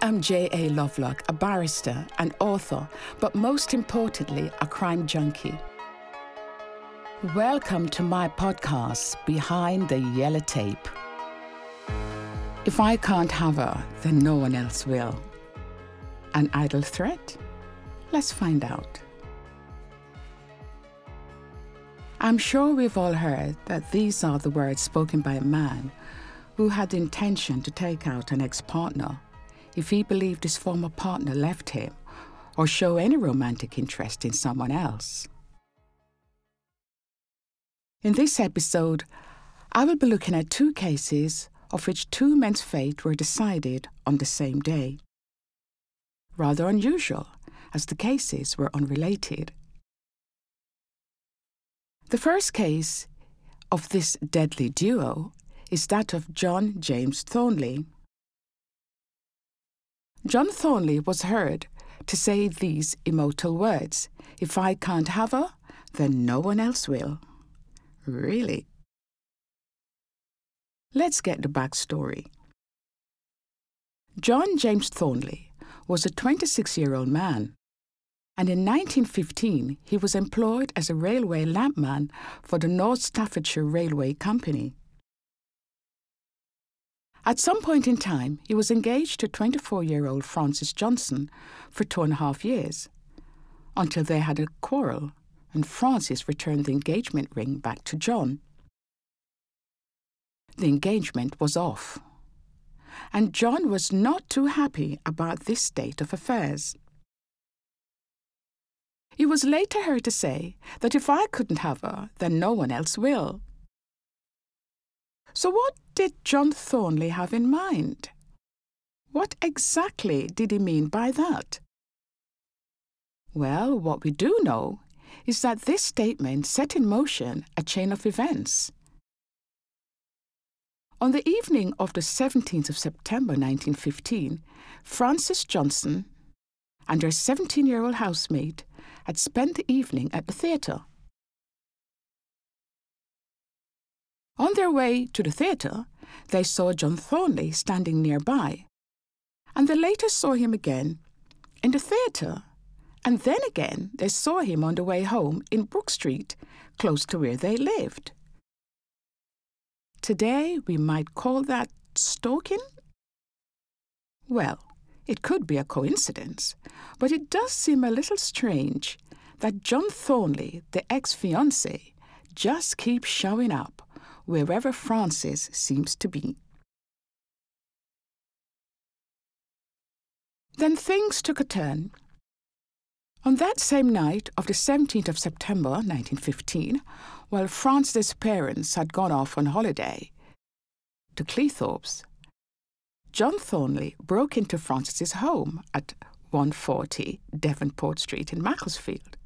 I am J.A. Lovelock, a barrister, an author, but most importantly, a crime junkie. Welcome to my podcast, Behind the Yellow Tape. If I can't have her, then no one else will. An idle threat? Let's find out. I'm sure we've all heard that these are the words spoken by a man who had the intention to take out an ex partner if he believed his former partner left him or show any romantic interest in someone else. In this episode, I will be looking at two cases of which two men's fate were decided on the same day. Rather unusual, as the cases were unrelated. The first case of this deadly duo is that of John James Thornley. John Thornley was heard to say these immortal words If I can't have her, then no one else will. Really? Let's get the backstory. John James Thornley was a 26 year old man and in 1915 he was employed as a railway lampman for the North Staffordshire Railway Company. At some point in time, he was engaged to 24 year old Frances Johnson for two and a half years, until they had a quarrel and Frances returned the engagement ring back to John. The engagement was off, and John was not too happy about this state of affairs. He was later heard to say that if I couldn't have her, then no one else will. So, what did John Thornley have in mind? What exactly did he mean by that? Well, what we do know is that this statement set in motion a chain of events. On the evening of the 17th of September 1915, Frances Johnson and her 17 year old housemate had spent the evening at the theatre. On their way to the theatre, they saw John Thornley standing nearby, and they later saw him again in the theatre, and then again they saw him on the way home in Brook Street, close to where they lived. Today we might call that stalking? Well, it could be a coincidence, but it does seem a little strange that John Thornley, the ex fiancé, just keeps showing up wherever Frances seems to be. Then things took a turn. On that same night of the 17th of September 1915, while Frances' parents had gone off on holiday to Cleethorpes, John Thornley broke into Frances's home at 140 Devonport Street in Macclesfield.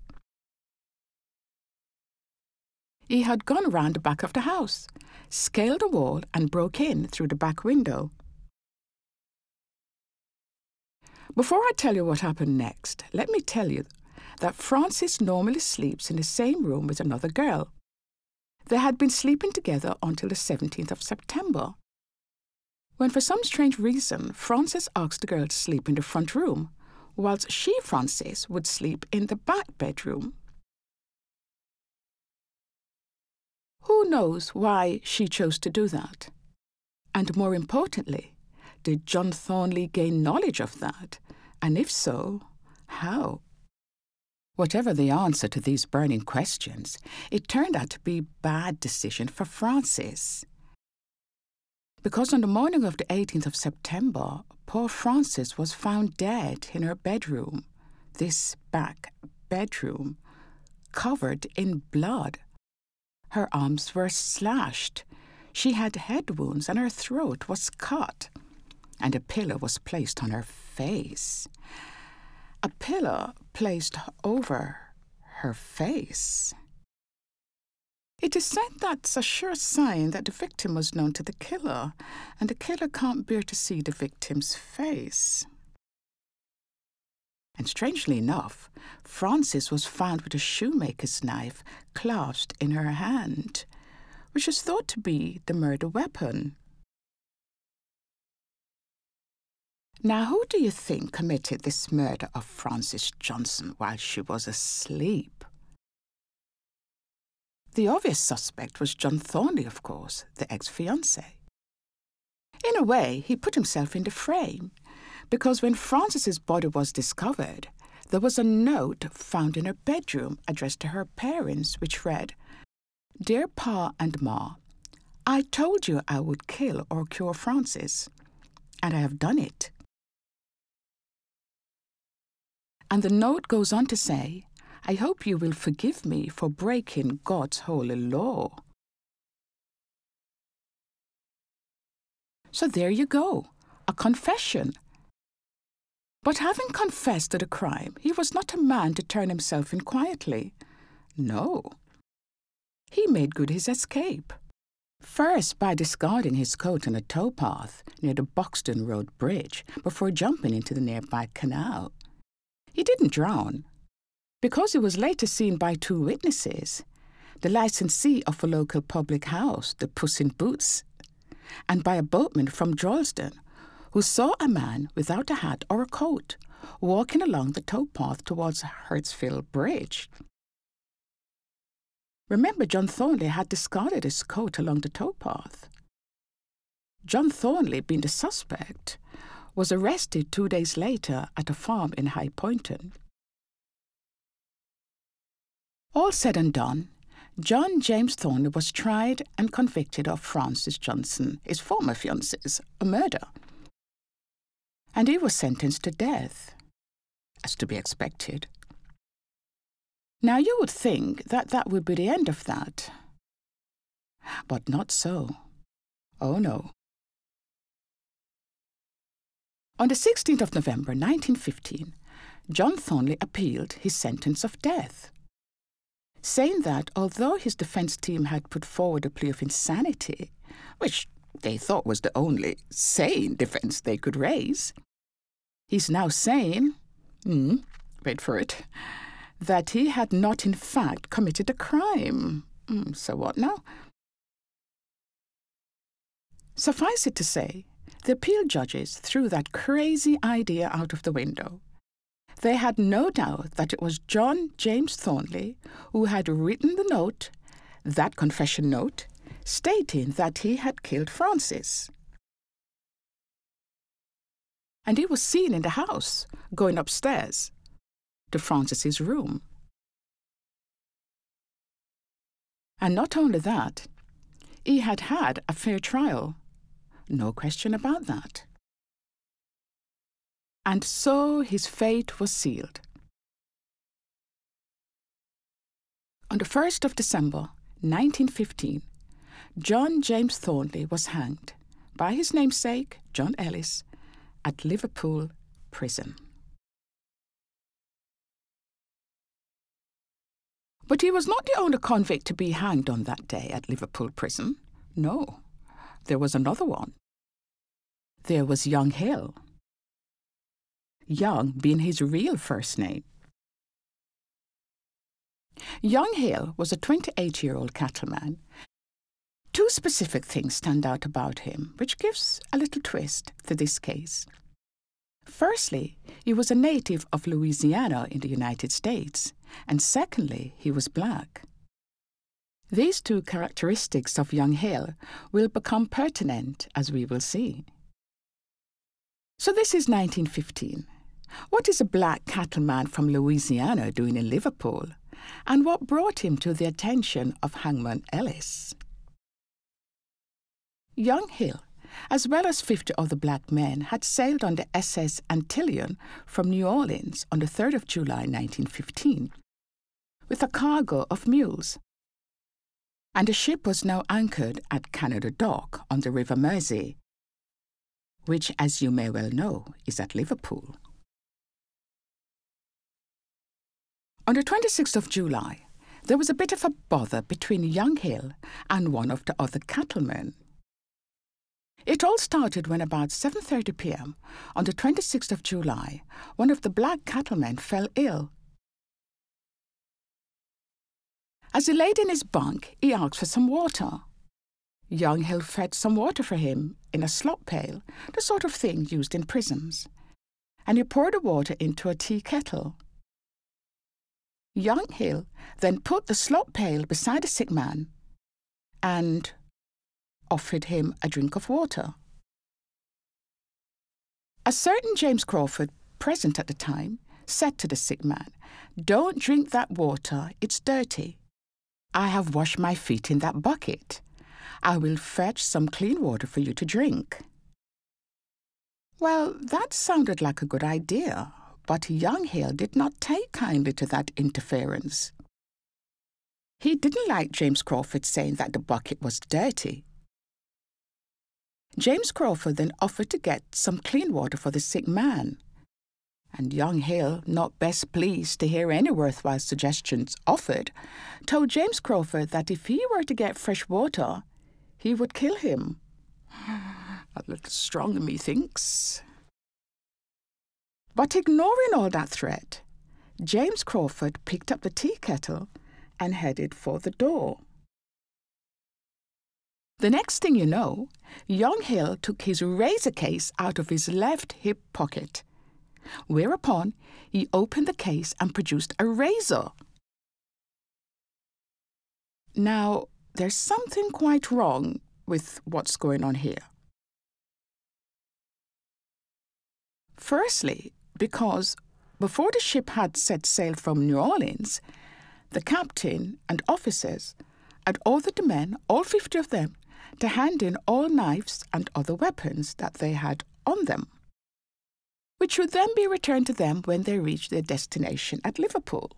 He had gone round the back of the house, scaled a wall, and broke in through the back window. Before I tell you what happened next, let me tell you that Frances normally sleeps in the same room with another girl. They had been sleeping together until the 17th of September when for some strange reason Frances asked the girl to sleep in the front room, whilst she, Frances, would sleep in the back bedroom. Who knows why she chose to do that? And more importantly, did John Thornley gain knowledge of that? And if so, how? Whatever the answer to these burning questions, it turned out to be a bad decision for Frances. Because on the morning of the 18th of September, poor Frances was found dead in her bedroom, this back bedroom, covered in blood. Her arms were slashed, she had head wounds, and her throat was cut, and a pillow was placed on her face. a pillow placed over her face. It is said that's a sure sign that the victim was known to the killer, and the killer can't bear to see the victim's face. And strangely enough, Frances was found with a shoemaker's knife clasped in her hand, which is thought to be the murder weapon. Now, who do you think committed this murder of Frances Johnson while she was asleep? The obvious suspect was John Thornley, of course, the ex fiance. In a way, he put himself in the frame, because when Frances's body was discovered, there was a note found in her bedroom addressed to her parents, which read Dear Pa and Ma, I told you I would kill or cure Frances, and I have done it. And the note goes on to say, I hope you will forgive me for breaking God's holy law. So there you go, a confession. But having confessed to the crime, he was not a man to turn himself in quietly. No. He made good his escape. First, by discarding his coat on a towpath near the Buxton Road Bridge before jumping into the nearby canal. He didn't drown, because he was later seen by two witnesses the licensee of a local public house, the Puss in Boots, and by a boatman from Droylsden, who saw a man without a hat or a coat walking along the towpath towards Hurdsfield Bridge. Remember, John Thornley had discarded his coat along the towpath. John Thornley, being the suspect, was arrested two days later at a farm in High Poynton. All said and done, John James Thornley was tried and convicted of Frances Johnson, his former fiancee's, a murder. And he was sentenced to death, as to be expected. Now you would think that that would be the end of that. But not so. Oh no. On the 16th of November 1915, John Thornley appealed his sentence of death saying that although his defense team had put forward a plea of insanity, which they thought was the only sane defense they could raise, he's now saying, hmm, wait for it, that he had not in fact committed a crime. Mm, so what now? Suffice it to say, the appeal judges threw that crazy idea out of the window they had no doubt that it was John James Thornley who had written the note, that confession note, stating that he had killed Frances. And he was seen in the house, going upstairs to Frances's room. And not only that, he had had a fair trial. No question about that and so his fate was sealed. On the 1st of December, 1915, John James Thornley was hanged by his namesake, John Ellis, at Liverpool Prison. But he was not the only convict to be hanged on that day at Liverpool Prison. No, there was another one. There was young Hill. Young being his real first name. Young Hill was a 28 year old cattleman. Two specific things stand out about him, which gives a little twist to this case. Firstly, he was a native of Louisiana in the United States, and secondly, he was black. These two characteristics of young Hill will become pertinent as we will see. So this is 1915, what is a black cattleman from Louisiana doing in Liverpool? And what brought him to the attention of Hangman Ellis? Young Hill, as well as 50 other black men, had sailed on the SS Antillean from New Orleans on the 3rd of July 1915 with a cargo of mules. And the ship was now anchored at Canada Dock on the River Mersey, which, as you may well know, is at Liverpool. On the 26th of July, there was a bit of a bother between Young Hill and one of the other cattlemen. It all started when about 7:30 p.m. on the 26th of July, one of the black cattlemen fell ill. As he laid in his bunk, he asked for some water. Young Hill fetched some water for him in a slop pail, the sort of thing used in prisons, and he poured the water into a tea kettle. Young Hill then put the slop pail beside the sick man and offered him a drink of water. A certain James Crawford, present at the time, said to the sick man, Don't drink that water, it's dirty. I have washed my feet in that bucket. I will fetch some clean water for you to drink. Well, that sounded like a good idea, but Young Hill did not take kindly to that interference. He didn't like James Crawford saying that the bucket was dirty. James Crawford then offered to get some clean water for the sick man. And young Hale, not best pleased to hear any worthwhile suggestions offered, told James Crawford that if he were to get fresh water, he would kill him. A little strong, methinks. But ignoring all that threat, James Crawford picked up the tea kettle and headed for the door. The next thing you know, young Hill took his razor case out of his left hip pocket, whereupon he opened the case and produced a razor. Now, there's something quite wrong with what's going on here. Firstly, because before the ship had set sail from New Orleans, the captain and officers had ordered the men, all 50 of them, to hand in all knives and other weapons that they had on them, which would then be returned to them when they reached their destination at Liverpool.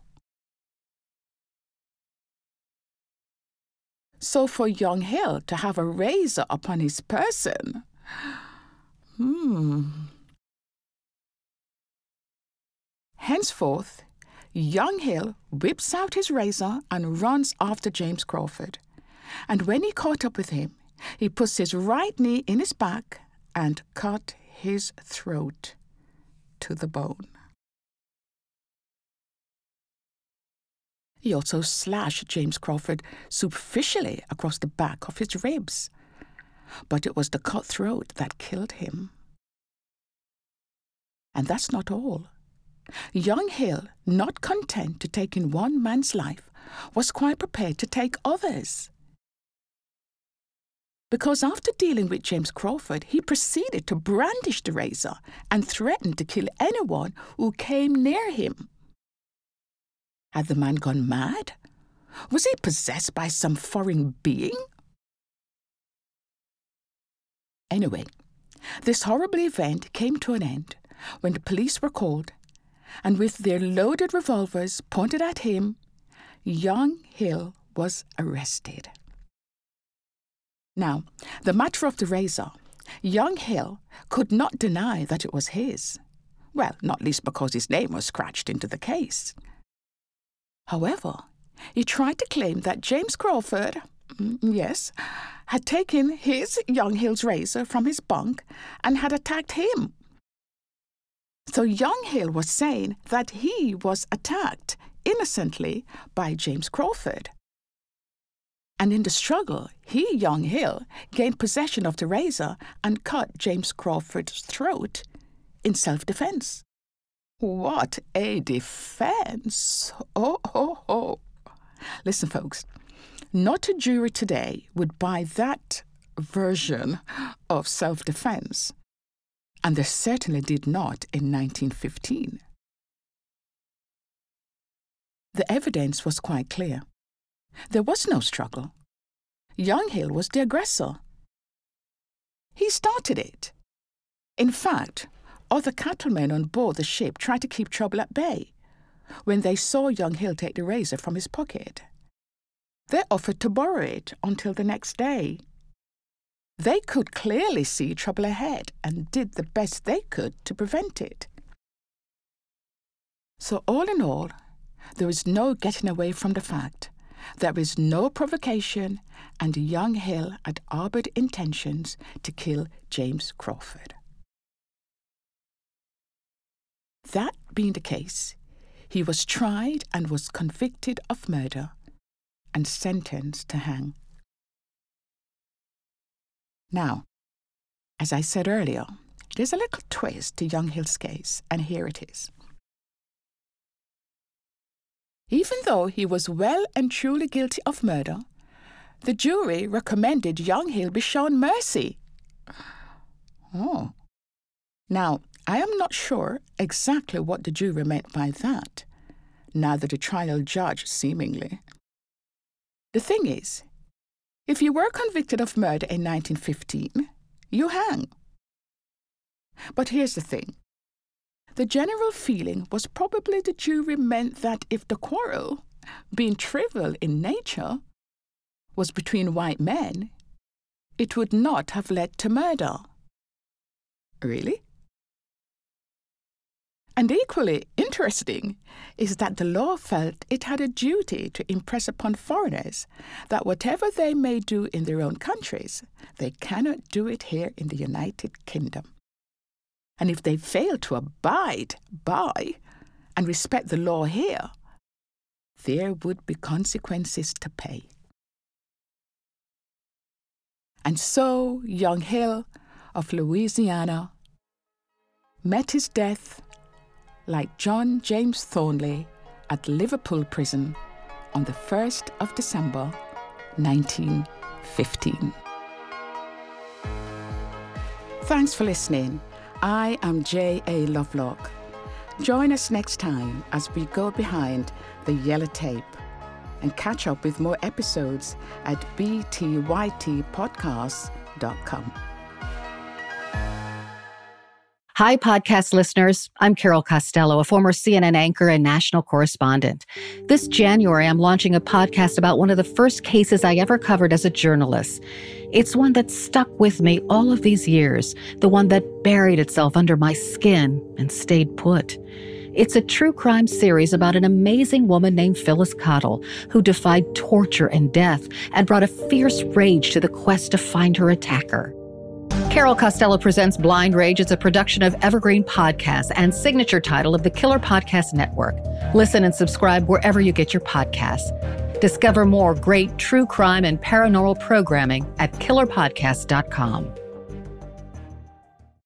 So for young Hill to have a razor upon his person, hmm. Henceforth, young Hill whips out his razor and runs after James Crawford. And when he caught up with him, he puts his right knee in his back and cut his throat to the bone. He also slashed James Crawford superficially across the back of his ribs, but it was the cut throat that killed him. And that's not all. Young Hill, not content to take in one man's life, was quite prepared to take others because after dealing with James Crawford, he proceeded to brandish the razor and threatened to kill anyone who came near him. Had the man gone mad? Was he possessed by some foreign being? Anyway, this horrible event came to an end when the police were called, and with their loaded revolvers pointed at him, young Hill was arrested. Now, the matter of the razor, young Hill could not deny that it was his. Well, not least because his name was scratched into the case. However, he tried to claim that James Crawford, mm, yes, had taken his Young Hill's razor from his bunk and had attacked him. So Young Hill was saying that he was attacked innocently by James Crawford. And in the struggle, he, Young Hill, gained possession of the razor and cut James Crawford's throat in self defense. What a defense! Oh, oh, oh. Listen, folks, not a jury today would buy that version of self defense, and they certainly did not in 1915. The evidence was quite clear. There was no struggle. Young Hill was the aggressor. He started it. In fact, other cattlemen on board the ship tried to keep trouble at bay when they saw young Hill take the razor from his pocket. They offered to borrow it until the next day. They could clearly see trouble ahead and did the best they could to prevent it. So, all in all, there is no getting away from the fact there is no provocation, and young Hill had harbored intentions to kill James Crawford. That being the case, he was tried and was convicted of murder and sentenced to hang. Now, as I said earlier, there's a little twist to Young Hill's case, and here it is. Even though he was well and truly guilty of murder, the jury recommended Young Hill be shown mercy. Oh. Now, I am not sure exactly what the jury meant by that, neither the trial judge seemingly. The thing is, if you were convicted of murder in 1915, you hang. But here's the thing the general feeling was probably the jury meant that if the quarrel, being trivial in nature, was between white men, it would not have led to murder. Really? And equally interesting is that the law felt it had a duty to impress upon foreigners that whatever they may do in their own countries, they cannot do it here in the United Kingdom. And if they fail to abide by and respect the law here, there would be consequences to pay. And so young Hill of Louisiana met his death like John James Thornley at Liverpool Prison on the 1st of December 1915. Thanks for listening. I am J.A. Lovelock. Join us next time as we go behind the yellow tape and catch up with more episodes at btytpodcasts.com. Hi, podcast listeners. I'm Carol Costello, a former CNN anchor and national correspondent. This January, I'm launching a podcast about one of the first cases I ever covered as a journalist. It's one that stuck with me all of these years, the one that buried itself under my skin and stayed put. It's a true crime series about an amazing woman named Phyllis Cottle who defied torture and death and brought a fierce rage to the quest to find her attacker. Carol Costello presents Blind Rage. It's a production of Evergreen Podcasts and signature title of the Killer Podcast Network. Listen and subscribe wherever you get your podcasts. Discover more great true crime and paranormal programming at killerpodcast.com.